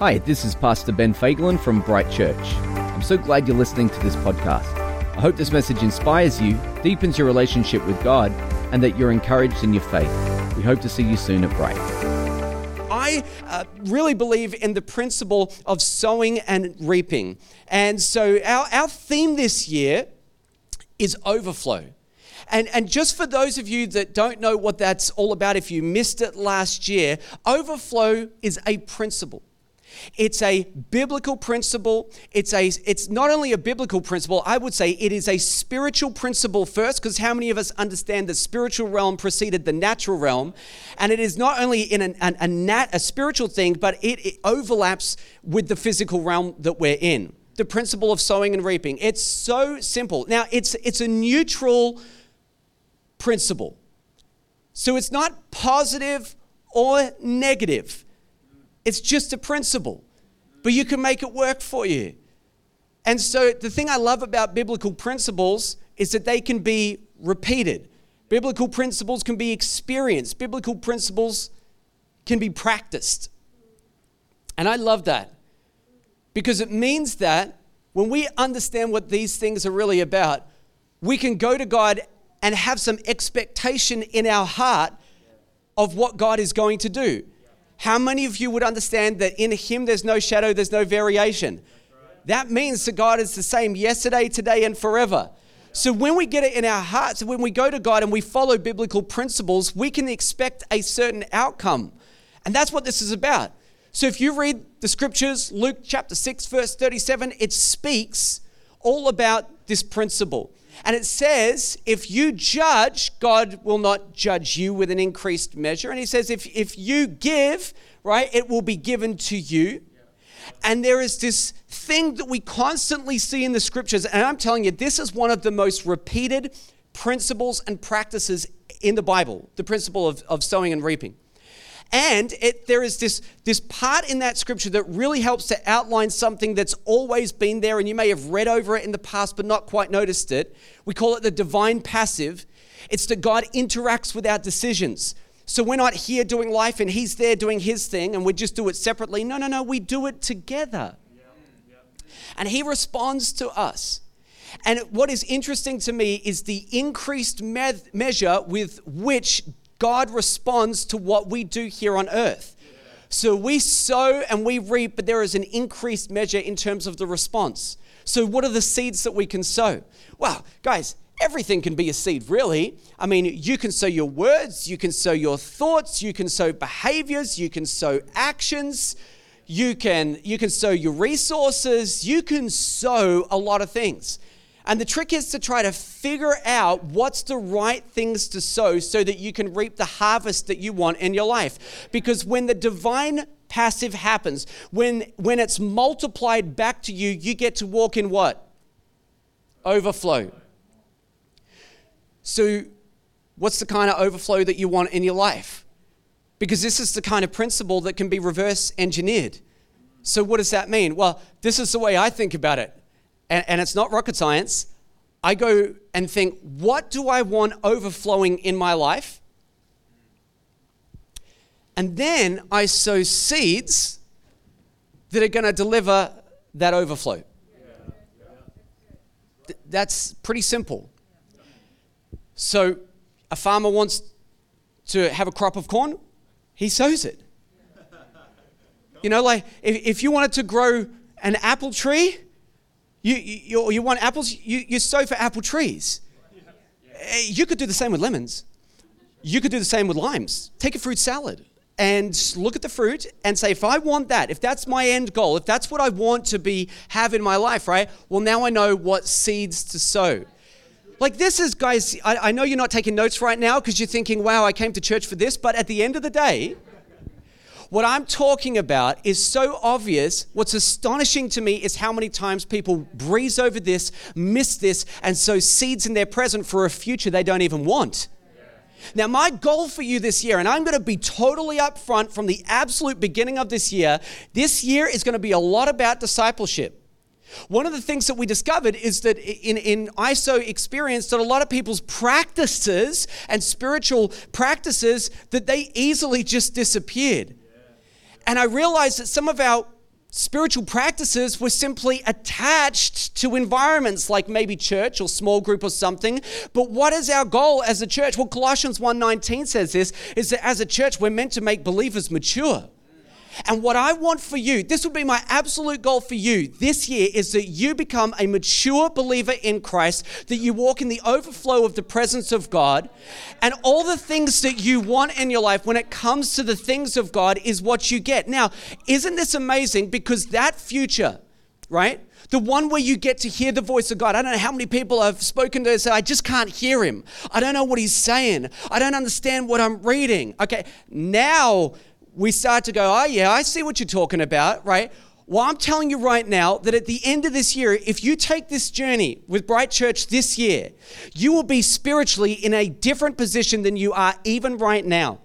Hi, this is Pastor Ben Fagelin from Bright Church. I'm so glad you're listening to this podcast. I hope this message inspires you, deepens your relationship with God, and that you're encouraged in your faith. We hope to see you soon at Bright. I uh, really believe in the principle of sowing and reaping. And so our, our theme this year is overflow. And, and just for those of you that don't know what that's all about, if you missed it last year, overflow is a principle. It's a biblical principle. It's, a, it's not only a biblical principle, I would say it is a spiritual principle first, because how many of us understand the spiritual realm preceded the natural realm? And it is not only in an, an, a, nat, a spiritual thing, but it, it overlaps with the physical realm that we're in. The principle of sowing and reaping. It's so simple. Now, it's, it's a neutral principle. So it's not positive or negative. It's just a principle, but you can make it work for you. And so, the thing I love about biblical principles is that they can be repeated. Biblical principles can be experienced, biblical principles can be practiced. And I love that because it means that when we understand what these things are really about, we can go to God and have some expectation in our heart of what God is going to do. How many of you would understand that in Him there's no shadow, there's no variation? That means that God is the same yesterday, today, and forever. So when we get it in our hearts, when we go to God and we follow biblical principles, we can expect a certain outcome. And that's what this is about. So if you read the scriptures, Luke chapter 6, verse 37, it speaks all about this principle. And it says, if you judge, God will not judge you with an increased measure. And he says, if, if you give, right, it will be given to you. And there is this thing that we constantly see in the scriptures. And I'm telling you, this is one of the most repeated principles and practices in the Bible the principle of, of sowing and reaping. And it, there is this, this part in that scripture that really helps to outline something that's always been there, and you may have read over it in the past but not quite noticed it. We call it the divine passive. It's that God interacts with our decisions. So we're not here doing life and He's there doing His thing and we just do it separately. No, no, no, we do it together. And He responds to us. And what is interesting to me is the increased me- measure with which God responds to what we do here on earth. So we sow and we reap, but there is an increased measure in terms of the response. So, what are the seeds that we can sow? Well, guys, everything can be a seed, really. I mean, you can sow your words, you can sow your thoughts, you can sow behaviors, you can sow actions, you can, you can sow your resources, you can sow a lot of things. And the trick is to try to figure out what's the right things to sow so that you can reap the harvest that you want in your life. Because when the divine passive happens, when, when it's multiplied back to you, you get to walk in what? Overflow. So, what's the kind of overflow that you want in your life? Because this is the kind of principle that can be reverse engineered. So, what does that mean? Well, this is the way I think about it and, and it's not rocket science. I go and think, what do I want overflowing in my life? And then I sow seeds that are going to deliver that overflow. That's pretty simple. So, a farmer wants to have a crop of corn, he sows it. You know, like if, if you wanted to grow an apple tree, you, you, you want apples, you, you sow for apple trees. Eh, you could do the same with lemons. You could do the same with limes. Take a fruit salad and look at the fruit and say, if I want that, if that's my end goal, if that's what I want to be have in my life, right? Well, now I know what seeds to sow. Like this is, guys, I, I know you're not taking notes right now because you're thinking, wow, I came to church for this, but at the end of the day, what I'm talking about is so obvious. What's astonishing to me is how many times people breeze over this, miss this, and sow seeds in their present for a future they don't even want. Now, my goal for you this year, and I'm going to be totally upfront from the absolute beginning of this year, this year is going to be a lot about discipleship. One of the things that we discovered is that in, in ISO experience that a lot of people's practices and spiritual practices that they easily just disappeared. And I realized that some of our spiritual practices were simply attached to environments like maybe church or small group or something. But what is our goal as a church? Well colossians 1.19 says this is that as a church we're meant to make believers mature and what I want for you, this would be my absolute goal for you this year, is that you become a mature believer in Christ, that you walk in the overflow of the presence of God, and all the things that you want in your life when it comes to the things of God is what you get. Now, isn't this amazing? Because that future, right? the one where you get to hear the voice of God. I don't know how many people I've spoken to say, I just can't hear him. I don't know what he's saying. I don't understand what I'm reading. Okay, now we start to go, oh, yeah, I see what you're talking about, right? Well, I'm telling you right now that at the end of this year, if you take this journey with Bright Church this year, you will be spiritually in a different position than you are even right now.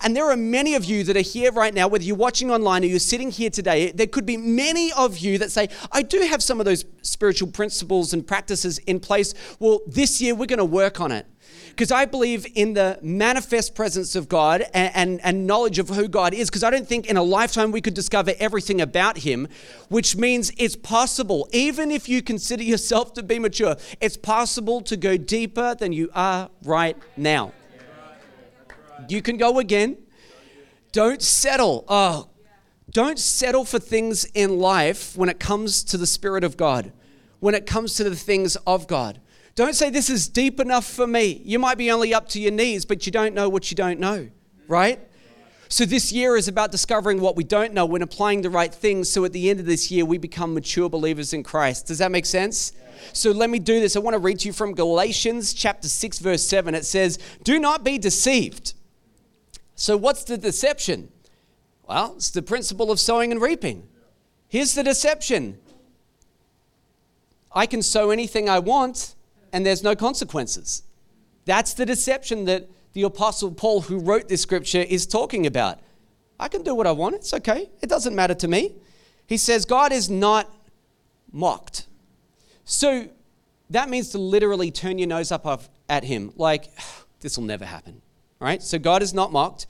And there are many of you that are here right now, whether you're watching online or you're sitting here today, there could be many of you that say, I do have some of those spiritual principles and practices in place. Well, this year we're going to work on it because I believe in the manifest presence of God and, and, and knowledge of who God is, because I don't think in a lifetime we could discover everything about Him, which means it's possible, even if you consider yourself to be mature, it's possible to go deeper than you are right now. You can go again. Don't settle. Oh, don't settle for things in life when it comes to the Spirit of God, when it comes to the things of God. Don't say this is deep enough for me. You might be only up to your knees, but you don't know what you don't know, right? So, this year is about discovering what we don't know when applying the right things. So, at the end of this year, we become mature believers in Christ. Does that make sense? So, let me do this. I want to read to you from Galatians chapter 6, verse 7. It says, Do not be deceived. So, what's the deception? Well, it's the principle of sowing and reaping. Here's the deception I can sow anything I want and there's no consequences. That's the deception that the Apostle Paul, who wrote this scripture, is talking about. I can do what I want, it's okay, it doesn't matter to me. He says, God is not mocked. So that means to literally turn your nose up at Him, like, this will never happen, right? So God is not mocked.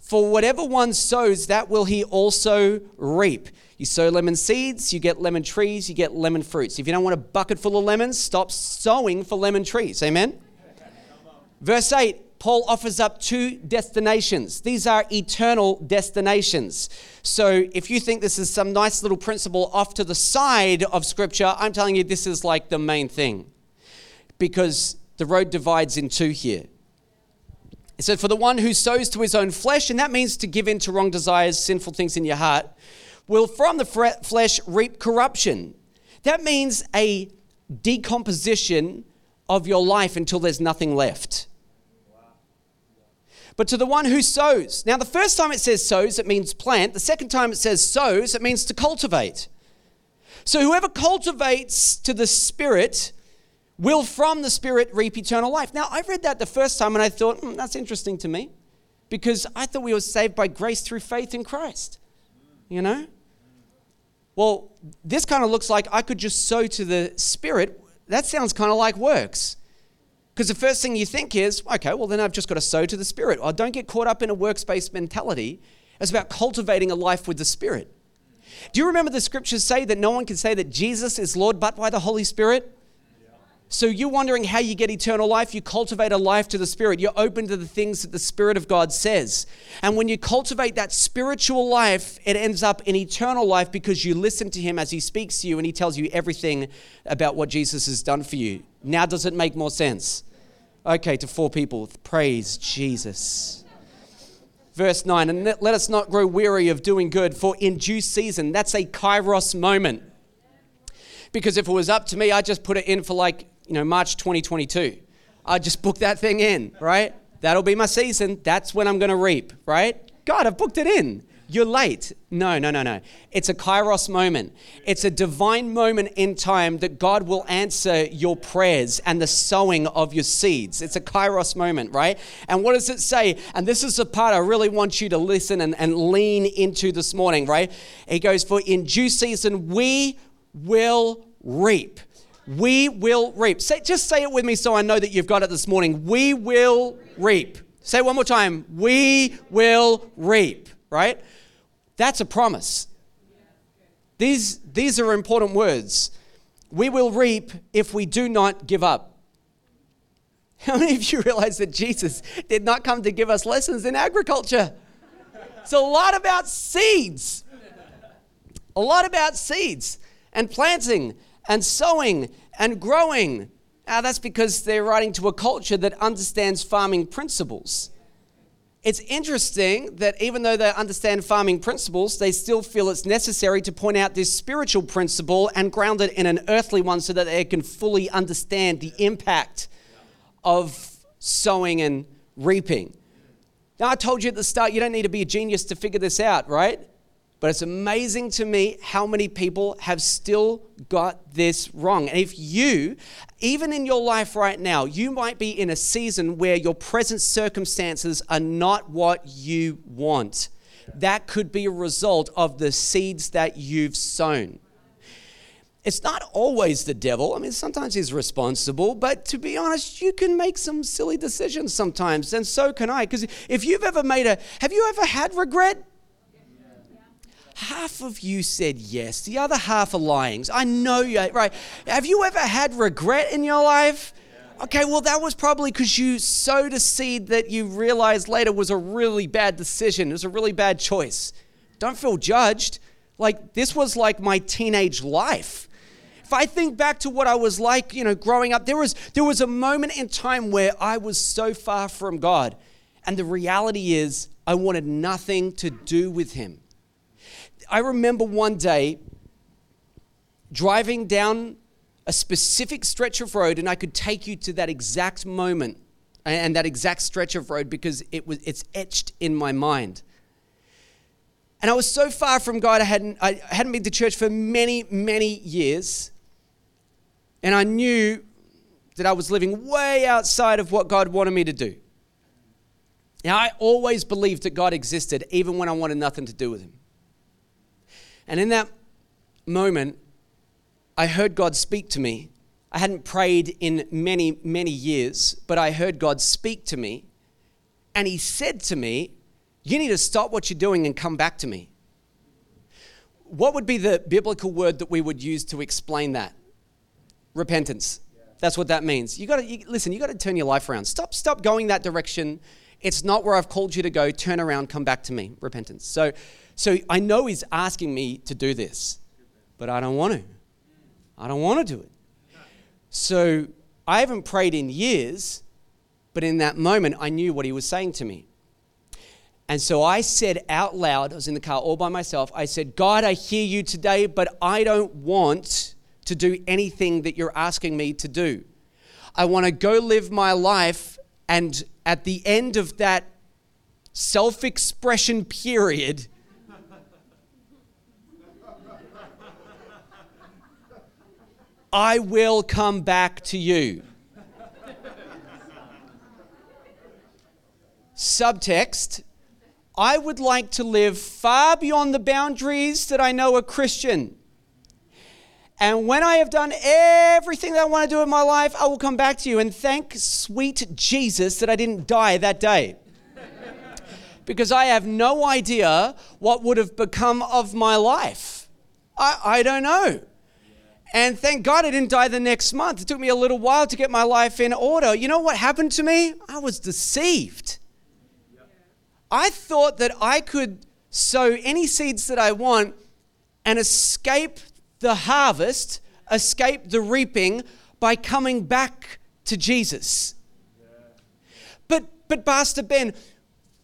For whatever one sows, that will he also reap. You sow lemon seeds, you get lemon trees, you get lemon fruits. If you don't want a bucket full of lemons, stop sowing for lemon trees. Amen? Verse 8, Paul offers up two destinations. These are eternal destinations. So if you think this is some nice little principle off to the side of Scripture, I'm telling you this is like the main thing. Because the road divides in two here. It said, For the one who sows to his own flesh, and that means to give in to wrong desires, sinful things in your heart, will from the flesh reap corruption. That means a decomposition of your life until there's nothing left. But to the one who sows. Now, the first time it says sows, it means plant. The second time it says sows, it means to cultivate. So, whoever cultivates to the Spirit will from the Spirit reap eternal life. Now, I read that the first time and I thought, mm, that's interesting to me because I thought we were saved by grace through faith in Christ. You know? Well, this kind of looks like I could just sow to the Spirit. That sounds kind of like works. Because the first thing you think is, okay, well, then I've just got to sow to the Spirit. Or don't get caught up in a works-based mentality. It's about cultivating a life with the Spirit. Do you remember the scriptures say that no one can say that Jesus is Lord but by the Holy Spirit? So you're wondering how you get eternal life? You cultivate a life to the Spirit. You're open to the things that the Spirit of God says. And when you cultivate that spiritual life, it ends up in eternal life because you listen to Him as He speaks to you and He tells you everything about what Jesus has done for you. Now, does it make more sense? Okay, to four people. Praise Jesus. Verse 9, and let us not grow weary of doing good, for in due season, that's a kairos moment. Because if it was up to me, I'd just put it in for like you know, March 2022. I just book that thing in, right? That'll be my season. That's when I'm going to reap, right? God, I've booked it in. You're late. No, no, no, no. It's a kairos moment. It's a divine moment in time that God will answer your prayers and the sowing of your seeds. It's a kairos moment, right? And what does it say? And this is the part I really want you to listen and, and lean into this morning, right? It goes, For in due season we will reap we will reap. Say, just say it with me so I know that you've got it this morning. We will reap. Say one more time. We will reap, right? That's a promise. These, these are important words. We will reap if we do not give up. How many of you realize that Jesus did not come to give us lessons in agriculture? It's a lot about seeds. A lot about seeds and planting and sowing and growing. Now, that's because they're writing to a culture that understands farming principles. It's interesting that even though they understand farming principles, they still feel it's necessary to point out this spiritual principle and ground it in an earthly one so that they can fully understand the impact of sowing and reaping. Now, I told you at the start, you don't need to be a genius to figure this out, right? But it's amazing to me how many people have still got this wrong. And if you, even in your life right now, you might be in a season where your present circumstances are not what you want, that could be a result of the seeds that you've sown. It's not always the devil. I mean, sometimes he's responsible, but to be honest, you can make some silly decisions sometimes, and so can I. Because if you've ever made a, have you ever had regret? Half of you said yes, the other half are lying. I know you, right? Have you ever had regret in your life? Okay, well, that was probably because you sowed a seed that you realized later was a really bad decision. It was a really bad choice. Don't feel judged. Like, this was like my teenage life. If I think back to what I was like, you know, growing up, there was, there was a moment in time where I was so far from God. And the reality is, I wanted nothing to do with Him. I remember one day driving down a specific stretch of road, and I could take you to that exact moment and that exact stretch of road because it was it's etched in my mind. And I was so far from God, I hadn't, I hadn't been to church for many, many years. And I knew that I was living way outside of what God wanted me to do. Now, I always believed that God existed, even when I wanted nothing to do with Him. And in that moment, I heard God speak to me. I hadn't prayed in many, many years, but I heard God speak to me. And He said to me, You need to stop what you're doing and come back to me. What would be the biblical word that we would use to explain that? Repentance. That's what that means. You got to listen. You got to turn your life around. Stop, stop going that direction. It's not where I've called you to go. Turn around, come back to me. Repentance. So, so I know he's asking me to do this, but I don't want to. I don't want to do it. So I haven't prayed in years, but in that moment, I knew what he was saying to me. And so I said out loud, I was in the car all by myself, I said, God, I hear you today, but I don't want to do anything that you're asking me to do. I want to go live my life, and at the end of that self expression period, I will come back to you. Subtext I would like to live far beyond the boundaries that I know are Christian. And when I have done everything that I want to do in my life, I will come back to you and thank sweet Jesus that I didn't die that day. because I have no idea what would have become of my life. I, I don't know. And thank God I didn't die the next month. It took me a little while to get my life in order. You know what happened to me? I was deceived. I thought that I could sow any seeds that I want and escape the harvest, escape the reaping by coming back to Jesus. But but Pastor Ben,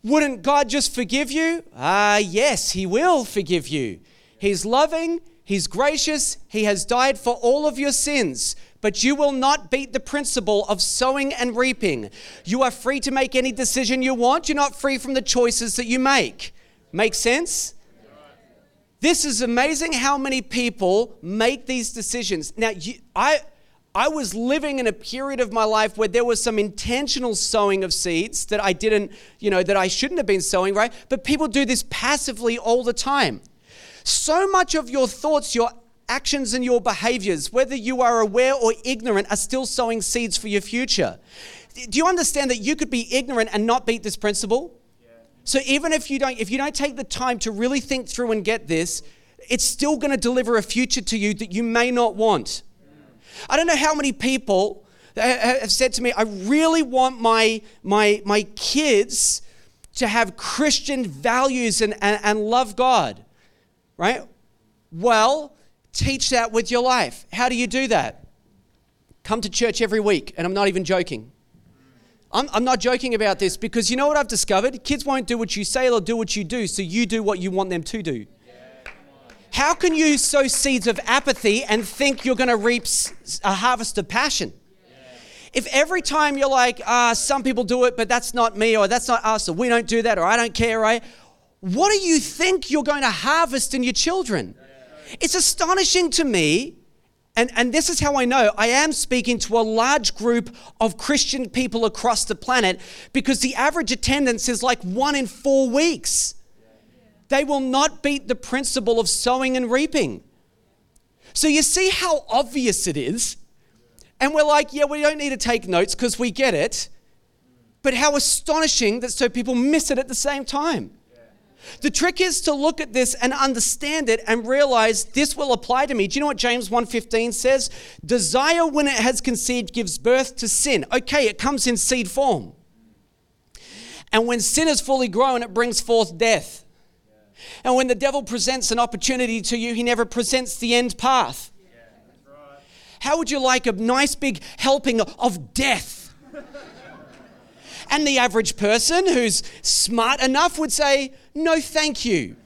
wouldn't God just forgive you? Ah, uh, yes, he will forgive you. He's loving, He's gracious. He has died for all of your sins. But you will not beat the principle of sowing and reaping. You are free to make any decision you want. You're not free from the choices that you make. Make sense? This is amazing how many people make these decisions. Now, you, I, I was living in a period of my life where there was some intentional sowing of seeds that I didn't, you know, that I shouldn't have been sowing, right? But people do this passively all the time. So much of your thoughts, your actions, and your behaviors, whether you are aware or ignorant, are still sowing seeds for your future. Do you understand that you could be ignorant and not beat this principle? So even if you don't if you don't take the time to really think through and get this, it's still going to deliver a future to you that you may not want. I don't know how many people have said to me, I really want my, my, my kids to have Christian values and, and, and love God, right? Well, teach that with your life. How do you do that? Come to church every week, and I'm not even joking. I'm, I'm not joking about this because you know what I've discovered? Kids won't do what you say, they'll do what you do, so you do what you want them to do. How can you sow seeds of apathy and think you're going to reap a harvest of passion? If every time you're like, ah, some people do it, but that's not me, or that's not us, or we don't do that, or I don't care, right? What do you think you're going to harvest in your children? It's astonishing to me and, and this is how I know I am speaking to a large group of Christian people across the planet because the average attendance is like one in four weeks. They will not beat the principle of sowing and reaping. So you see how obvious it is. And we're like, yeah, we don't need to take notes because we get it. But how astonishing that so people miss it at the same time. The trick is to look at this and understand it and realize this will apply to me. Do you know what James 1:15 says? Desire when it has conceived gives birth to sin. Okay, it comes in seed form. And when sin is fully grown, it brings forth death. And when the devil presents an opportunity to you, he never presents the end path. How would you like a nice big helping of death? and the average person who's smart enough would say, no, thank you.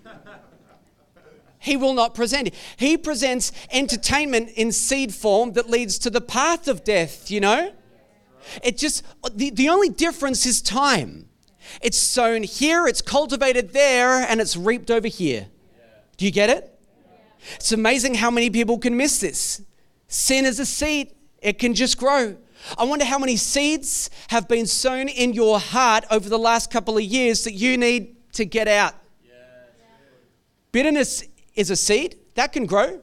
He will not present it. He presents entertainment in seed form that leads to the path of death, you know? It just, the, the only difference is time. It's sown here, it's cultivated there, and it's reaped over here. Do you get it? It's amazing how many people can miss this. Sin is a seed, it can just grow. I wonder how many seeds have been sown in your heart over the last couple of years that you need to get out. Bitterness is a seed that can grow.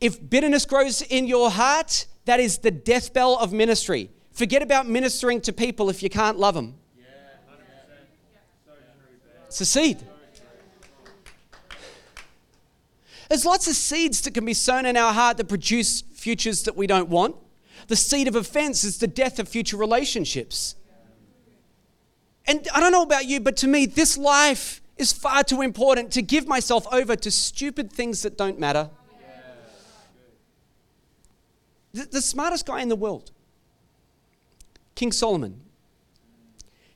If bitterness grows in your heart, that is the death bell of ministry. Forget about ministering to people if you can't love them. It's a seed. There's lots of seeds that can be sown in our heart that produce futures that we don't want. The seed of offense is the death of future relationships. And I don't know about you, but to me, this life is far too important to give myself over to stupid things that don't matter. The, the smartest guy in the world, King Solomon,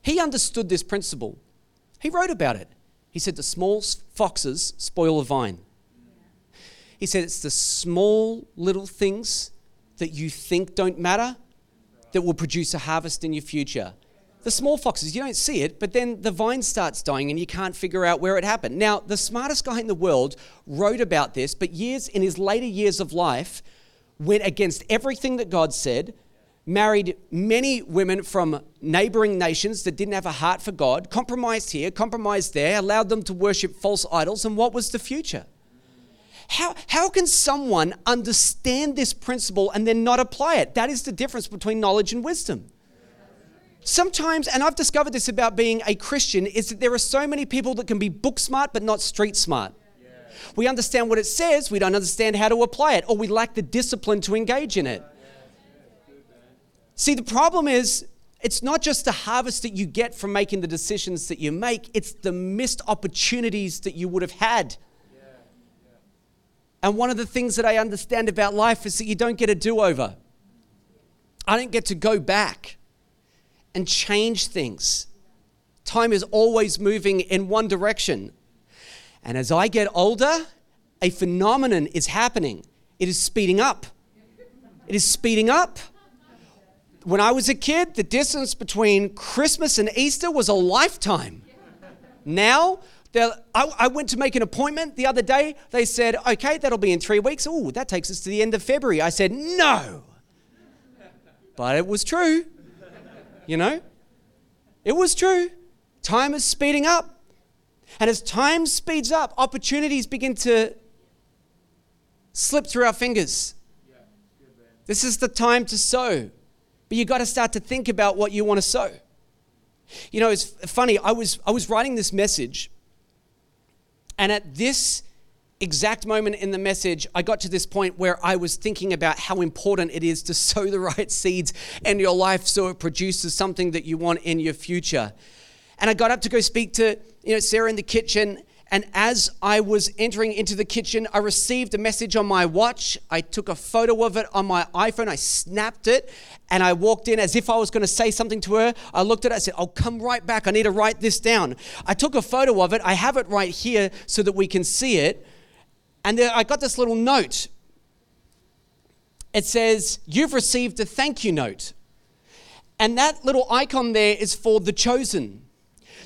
he understood this principle. He wrote about it. He said, The small foxes spoil the vine. He said, It's the small little things that you think don't matter that will produce a harvest in your future the small foxes, you don't see it, but then the vine starts dying and you can't figure out where it happened. Now, the smartest guy in the world wrote about this, but years in his later years of life went against everything that God said, married many women from neighboring nations that didn't have a heart for God, compromised here, compromised there, allowed them to worship false idols, and what was the future? How, how can someone understand this principle and then not apply it? That is the difference between knowledge and wisdom sometimes, and I've discovered this about being a Christian, is that there are so many people that can be book smart but not street smart. We understand what it says, we don't understand how to apply it, or we lack the discipline to engage in it. See, the problem is, it's not just the harvest that you get from making the decisions that you make, it's the missed opportunities that you would have had. And one of the things that I understand about life is that you don't get a do over. I don't get to go back and change things. Time is always moving in one direction. And as I get older, a phenomenon is happening. It is speeding up. It is speeding up. When I was a kid, the distance between Christmas and Easter was a lifetime. Now, I, I went to make an appointment the other day. They said, okay, that'll be in three weeks. Oh, that takes us to the end of February. I said, no. But it was true you know? It was true. Time is speeding up. And as time speeds up, opportunities begin to slip through our fingers. This is the time to sow. But you got to start to think about what you want to sow. You know, it's funny, I was, I was writing this message, and at this exact moment in the message, I got to this point where I was thinking about how important it is to sow the right seeds in your life so it produces something that you want in your future. And I got up to go speak to you know Sarah in the kitchen. And as I was entering into the kitchen, I received a message on my watch. I took a photo of it on my iPhone. I snapped it and I walked in as if I was going to say something to her. I looked at it. I said, I'll come right back. I need to write this down. I took a photo of it. I have it right here so that we can see it. And then I got this little note. It says, You've received a thank you note. And that little icon there is for The Chosen.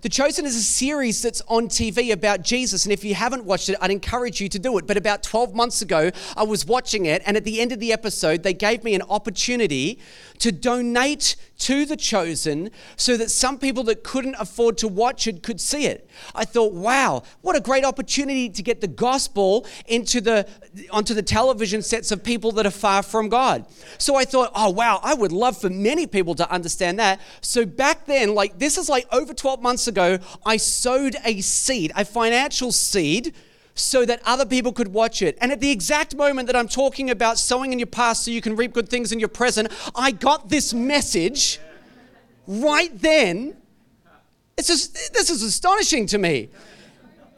The Chosen is a series that's on TV about Jesus. And if you haven't watched it, I'd encourage you to do it. But about 12 months ago, I was watching it. And at the end of the episode, they gave me an opportunity to donate to The Chosen so that some people that couldn't afford to watch it could see it. I thought, wow, what a great opportunity to get the gospel into the, onto the television sets of people that are far from God. So I thought, oh, wow, I would love for many people to understand that. So back then, like this is like over 12 months ago, I sowed a seed, a financial seed so that other people could watch it. And at the exact moment that I'm talking about sowing in your past so you can reap good things in your present, I got this message right then. It's just, this is astonishing to me.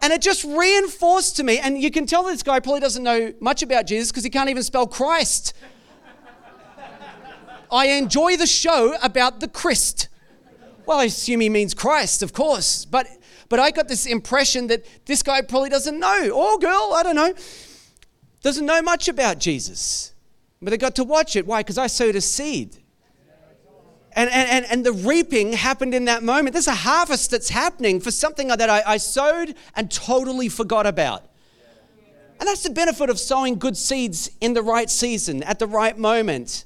And it just reinforced to me, and you can tell this guy probably doesn't know much about Jesus because he can't even spell Christ. I enjoy the show about the Christ. Well, I assume he means Christ, of course. But but I got this impression that this guy probably doesn't know, or girl, I don't know, doesn't know much about Jesus. But they got to watch it. Why? Because I sowed a seed. And, and, and, the reaping happened in that moment. There's a harvest that's happening for something that I, I sowed and totally forgot about. And that's the benefit of sowing good seeds in the right season, at the right moment.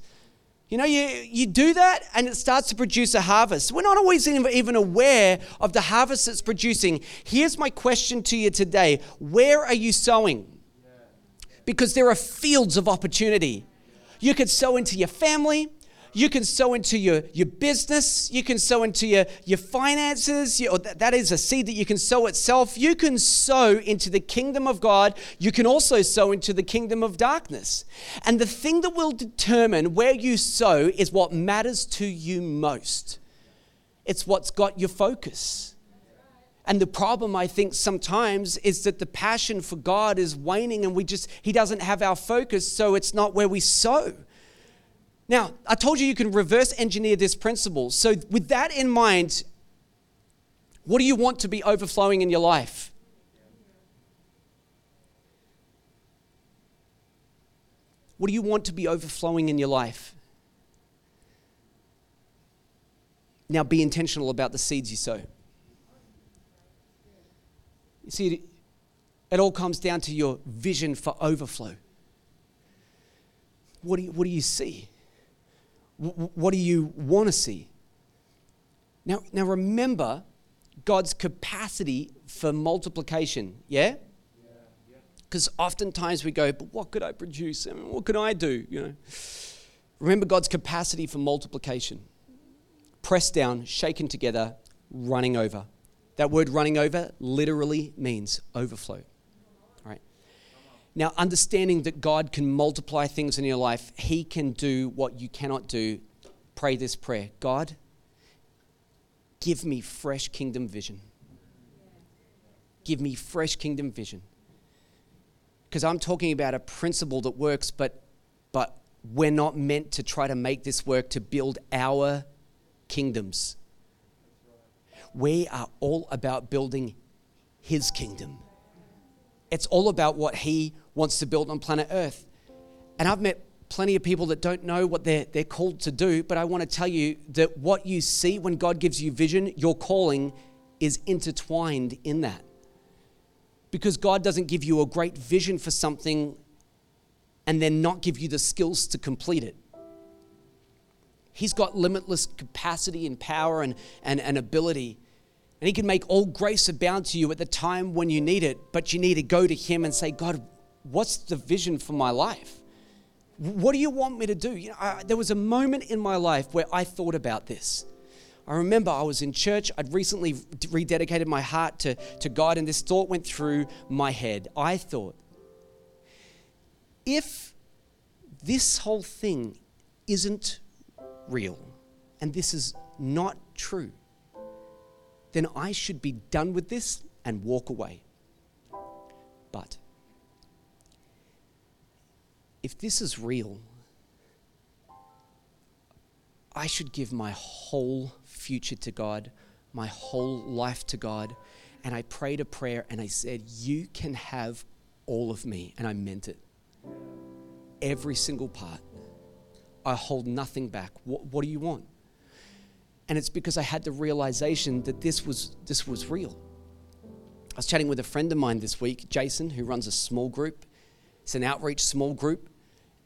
You know, you, you do that and it starts to produce a harvest. We're not always even aware of the harvest it's producing. Here's my question to you today Where are you sowing? Because there are fields of opportunity. You could sow into your family, you can sow into your, your business. You can sow into your, your finances. That, that is a seed that you can sow itself. You can sow into the kingdom of God. You can also sow into the kingdom of darkness. And the thing that will determine where you sow is what matters to you most. It's what's got your focus. And the problem, I think, sometimes is that the passion for God is waning and we just, He doesn't have our focus, so it's not where we sow. Now, I told you you can reverse engineer this principle. So, with that in mind, what do you want to be overflowing in your life? What do you want to be overflowing in your life? Now, be intentional about the seeds you sow. You see, it all comes down to your vision for overflow. What do you, what do you see? What do you want to see? Now, now remember God's capacity for multiplication, yeah? Because oftentimes we go, but what could I produce? I mean, what could I do? You know. Remember God's capacity for multiplication. Pressed down, shaken together, running over. That word running over literally means overflow. Now, understanding that God can multiply things in your life, He can do what you cannot do. Pray this prayer God, give me fresh kingdom vision. Give me fresh kingdom vision. Because I'm talking about a principle that works, but, but we're not meant to try to make this work to build our kingdoms. We are all about building His kingdom. It's all about what He wants to build on planet Earth. And I've met plenty of people that don't know what they're, they're called to do, but I want to tell you that what you see when God gives you vision, your calling is intertwined in that. Because God doesn't give you a great vision for something and then not give you the skills to complete it. He's got limitless capacity and power and, and, and ability. And He can make all grace abound to you at the time when you need it, but you need to go to Him and say, God, what's the vision for my life? What do you want me to do? You know, I, there was a moment in my life where I thought about this. I remember I was in church. I'd recently rededicated my heart to, to God, and this thought went through my head. I thought, if this whole thing isn't real and this is not true, then I should be done with this and walk away. But if this is real, I should give my whole future to God, my whole life to God. And I prayed a prayer and I said, You can have all of me. And I meant it. Every single part. I hold nothing back. What, what do you want? And it's because I had the realization that this was, this was real. I was chatting with a friend of mine this week, Jason, who runs a small group. It's an outreach small group,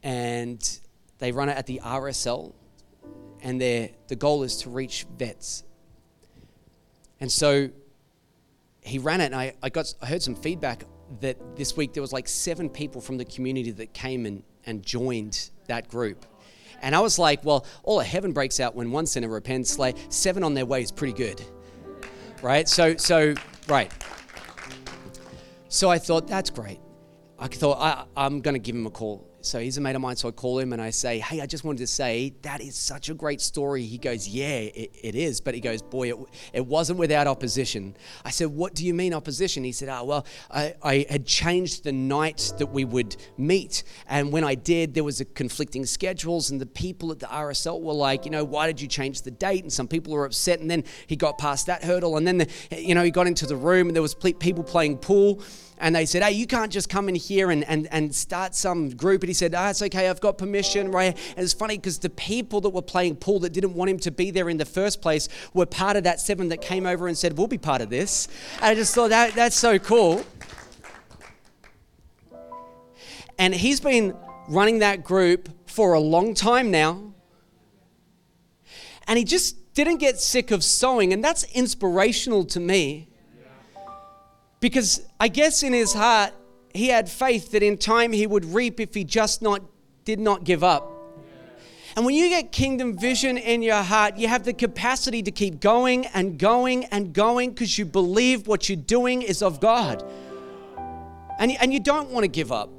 and they run it at the RSL, and the goal is to reach vets. And so he ran it, and I, I, got, I heard some feedback that this week there was like seven people from the community that came and, and joined that group. And I was like, well, all of heaven breaks out when one sinner repents. Like seven on their way is pretty good, right? So, so right. So I thought that's great. I thought I, I'm going to give him a call so he's a mate of mine, so I call him and I say, Hey, I just wanted to say, that is such a great story. He goes, Yeah, it, it is. But he goes, Boy, it, it wasn't without opposition. I said, What do you mean opposition? He said, Oh, well, I, I had changed the night that we would meet. And when I did, there was a conflicting schedules, and the people at the RSL were like, You know, why did you change the date? And some people were upset. And then he got past that hurdle. And then, the, you know, he got into the room and there was people playing pool and they said, Hey, you can't just come in here and, and, and start some group. And he said, Ah, it's okay, I've got permission, right? And it's funny because the people that were playing pool that didn't want him to be there in the first place were part of that seven that came over and said, We'll be part of this. And I just thought that that's so cool. And he's been running that group for a long time now. And he just didn't get sick of sowing. And that's inspirational to me because I guess in his heart, he had faith that in time he would reap if he just not did not give up. And when you get kingdom vision in your heart, you have the capacity to keep going and going and going because you believe what you're doing is of God. And, and you don't want to give up.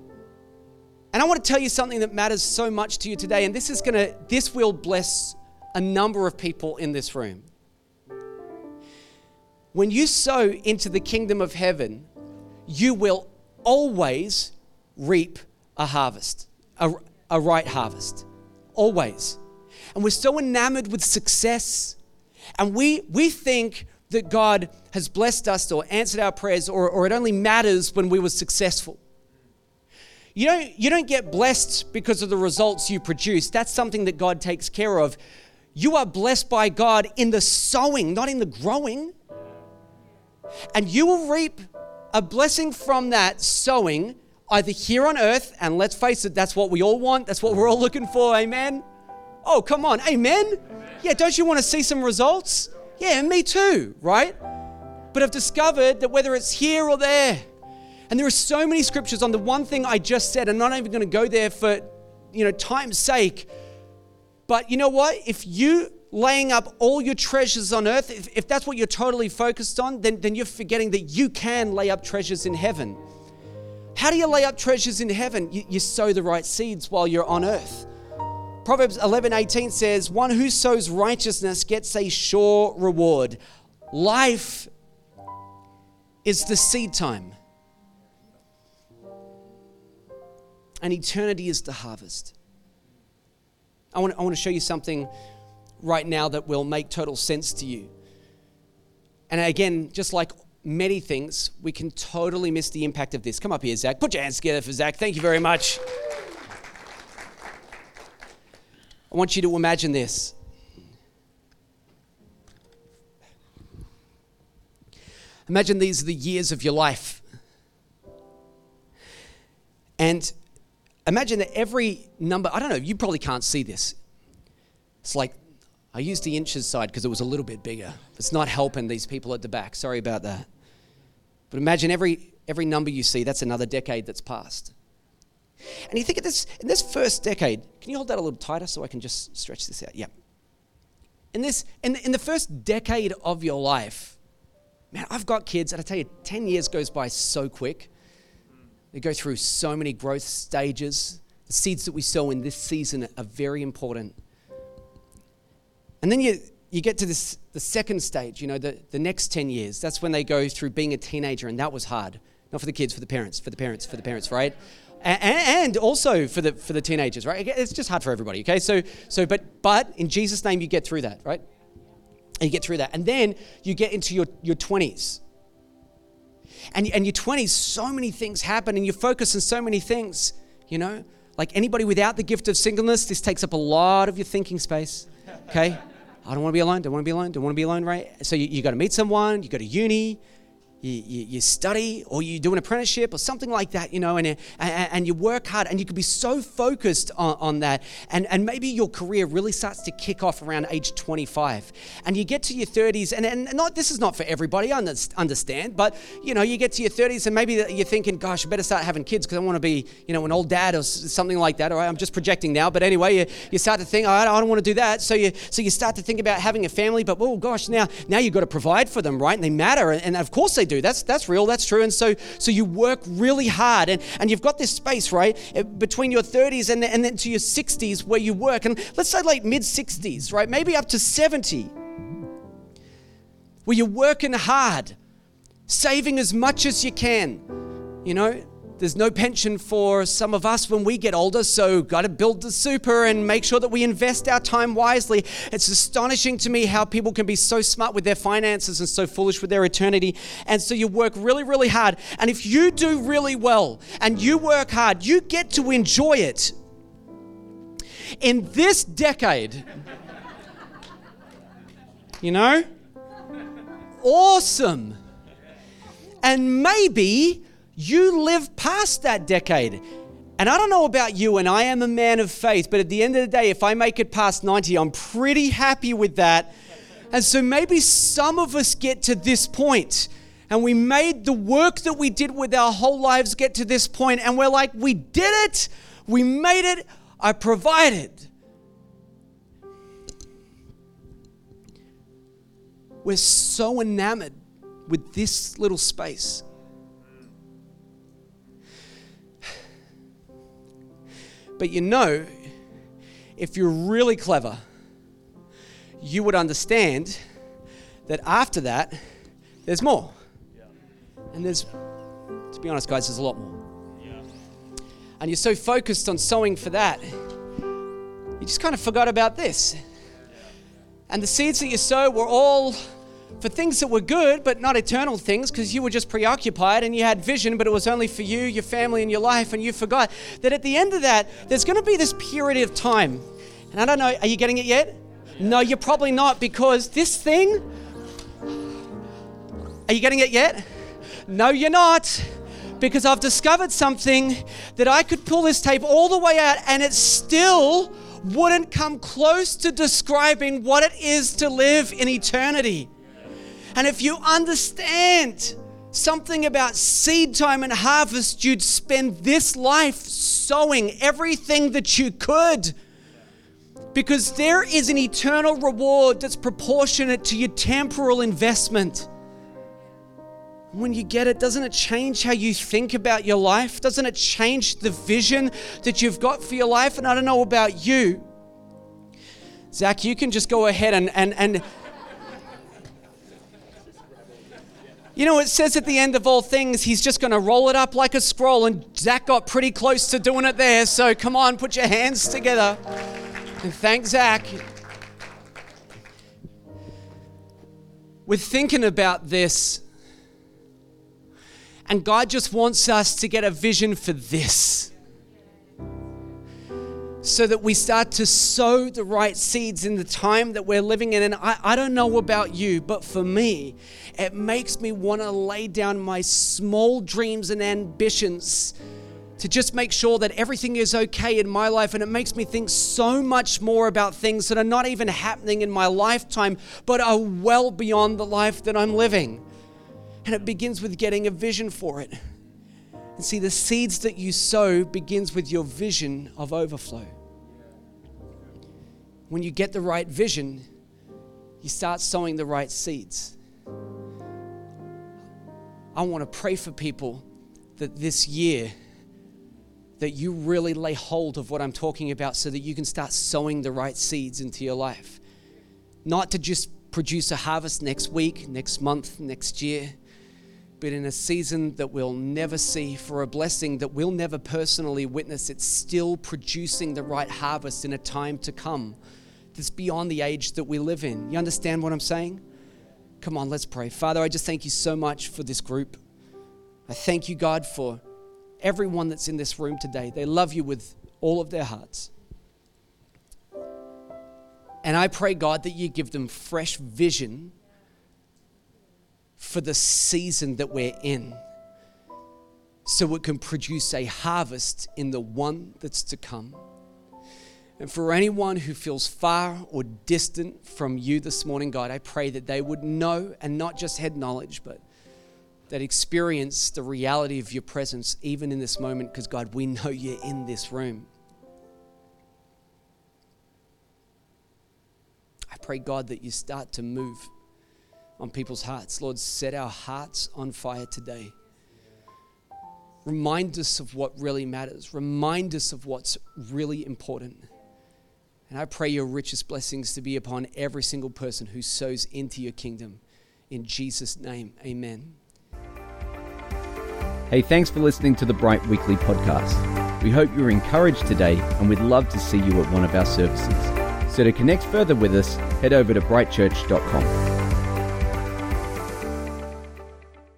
And I want to tell you something that matters so much to you today. And this is to, this will bless a number of people in this room. When you sow into the kingdom of heaven, you will always reap a harvest, a, a right harvest. Always. And we're so enamored with success. And we, we think that God has blessed us or answered our prayers, or, or it only matters when we were successful. You don't, you don't get blessed because of the results you produce. That's something that God takes care of. You are blessed by God in the sowing, not in the growing. And you will reap a blessing from that sowing either here on earth, and let's face it, that's what we all want, that's what we're all looking for, amen? Oh, come on, amen? amen. Yeah, don't you want to see some results? Yeah, me too, right? But I've discovered that whether it's here or there, and there are so many scriptures on the one thing I just said, I'm not even going to go there for, you know, time's sake. But you know what? If you laying up all your treasures on earth, if, if that's what you're totally focused on, then, then you're forgetting that you can lay up treasures in heaven. How do you lay up treasures in heaven? You, you sow the right seeds while you're on earth. Proverbs 11 18 says, One who sows righteousness gets a sure reward. Life is the seed time, and eternity is the harvest. I want, I want to show you something right now that will make total sense to you. And again, just like many things, we can totally miss the impact of this. Come up here, Zach. Put your hands together for Zach. Thank you very much. I want you to imagine this. Imagine these are the years of your life. And imagine that every number, I don't know, you probably can't see this. It's like I used the inches side because it was a little bit bigger. It's not helping these people at the back. Sorry about that. But imagine every, every number you see, that's another decade that's passed. And you think of this, in this first decade, can you hold that a little tighter so I can just stretch this out? Yeah. In, this, in, in the first decade of your life, man, I've got kids, and I tell you, 10 years goes by so quick. They go through so many growth stages. The seeds that we sow in this season are very important. And then you, you get to this, the second stage, you know, the, the next 10 years. That's when they go through being a teenager, and that was hard. Not for the kids, for the parents, for the parents, for the parents, right? And, and also for the, for the teenagers, right? It's just hard for everybody, okay? So, so but, but in Jesus' name, you get through that, right? And you get through that. And then you get into your, your 20s. And, and your 20s, so many things happen, and you focus on so many things, you know? Like anybody without the gift of singleness, this takes up a lot of your thinking space, okay? I don't want to be alone, don't want to be alone, don't want to be alone, right? So you, you got to meet someone, you go to uni, you, you, you, study or you do an apprenticeship or something like that, you know, and, and, and you work hard and you could be so focused on, on that. And, and maybe your career really starts to kick off around age 25. And you get to your 30s, and, and not, this is not for everybody, I understand, but, you know, you get to your 30s and maybe you're thinking, gosh, I better start having kids because I want to be, you know, an old dad or something like that. All right, I'm just projecting now. But anyway, you, you start to think, oh, I don't want to do that. So you, so you start to think about having a family, but, oh, gosh, now, now you've got to provide for them, right? And they matter. And, and of course they do. That's that's real. That's true. And so so you work really hard, and and you've got this space right eh, between your 30s and and then to your 60s where you work, and let's say like mid 60s, right? Maybe up to 70, where you're working hard, saving as much as you can, you know there's no pension for some of us when we get older, so got to build the super and make sure that we invest our time wisely. It's astonishing to me how people can be so smart with their finances and so foolish with their eternity. And so you work really, really hard. And if you do really well and you work hard, you get to enjoy it. In this decade, you know? Awesome. And maybe you live past that decade. And I don't know about you, and I am a man of faith, but at the end of the day, if I make it past 90, I'm pretty happy with that. And so maybe some of us get to this point and we made the work that we did with our whole lives get to this point, and we're like, we did it, we made it, I provided. We're so enamored with this little space. But you know, if you're really clever, you would understand that after that, there's more. And there's, to be honest, guys, there's a lot more. And you're so focused on sowing for that, you just kind of forgot about this. And the seeds that you sow were all for things that were good, but not eternal things, because you were just preoccupied and you had vision, but it was only for you, your family, and your life, and you forgot that at the end of that, there's going to be this period of time. And I don't know, are you getting it yet? No, you're probably not, because this thing, are you getting it yet? No, you're not. Because I've discovered something that I could pull this tape all the way out and it still wouldn't come close to describing what it is to live in eternity. And if you understand something about seed time and harvest, you'd spend this life sowing everything that you could. Because there is an eternal reward that's proportionate to your temporal investment. When you get it, doesn't it change how you think about your life? Doesn't it change the vision that you've got for your life? And I don't know about you. Zach, you can just go ahead and, and, and You know, it says at the end of all things, he's just going to roll it up like a scroll, and Zach got pretty close to doing it there. So come on, put your hands together and thank Zach. We're thinking about this, and God just wants us to get a vision for this so that we start to sow the right seeds in the time that we're living in. And I, I don't know about you, but for me, it makes me want to lay down my small dreams and ambitions to just make sure that everything is okay in my life. And it makes me think so much more about things that are not even happening in my lifetime, but are well beyond the life that I'm living. And it begins with getting a vision for it. And see, the seeds that you sow begins with your vision of overflow. When you get the right vision, you start sowing the right seeds. I want to pray for people that this year that you really lay hold of what I'm talking about so that you can start sowing the right seeds into your life. Not to just produce a harvest next week, next month, next year, but in a season that we'll never see, for a blessing that we'll never personally witness, it's still producing the right harvest in a time to come that's beyond the age that we live in. You understand what I'm saying? Come on, let's pray. Father, I just thank you so much for this group. I thank you, God, for everyone that's in this room today. They love you with all of their hearts. And I pray, God, that you give them fresh vision for the season that we're in so it can produce a harvest in the one that's to come. And for anyone who feels far or distant from you this morning, God, I pray that they would know and not just head knowledge, but that experience the reality of your presence even in this moment, because God, we know you're in this room. I pray, God, that you start to move on people's hearts. Lord, set our hearts on fire today. Remind us of what really matters. Remind us of what's really important. And I pray your richest blessings to be upon every single person who sows into your kingdom. In Jesus' name, amen. Hey, thanks for listening to the Bright Weekly podcast. We hope you were encouraged today and we'd love to see you at one of our services. So to connect further with us, head over to brightchurch.com.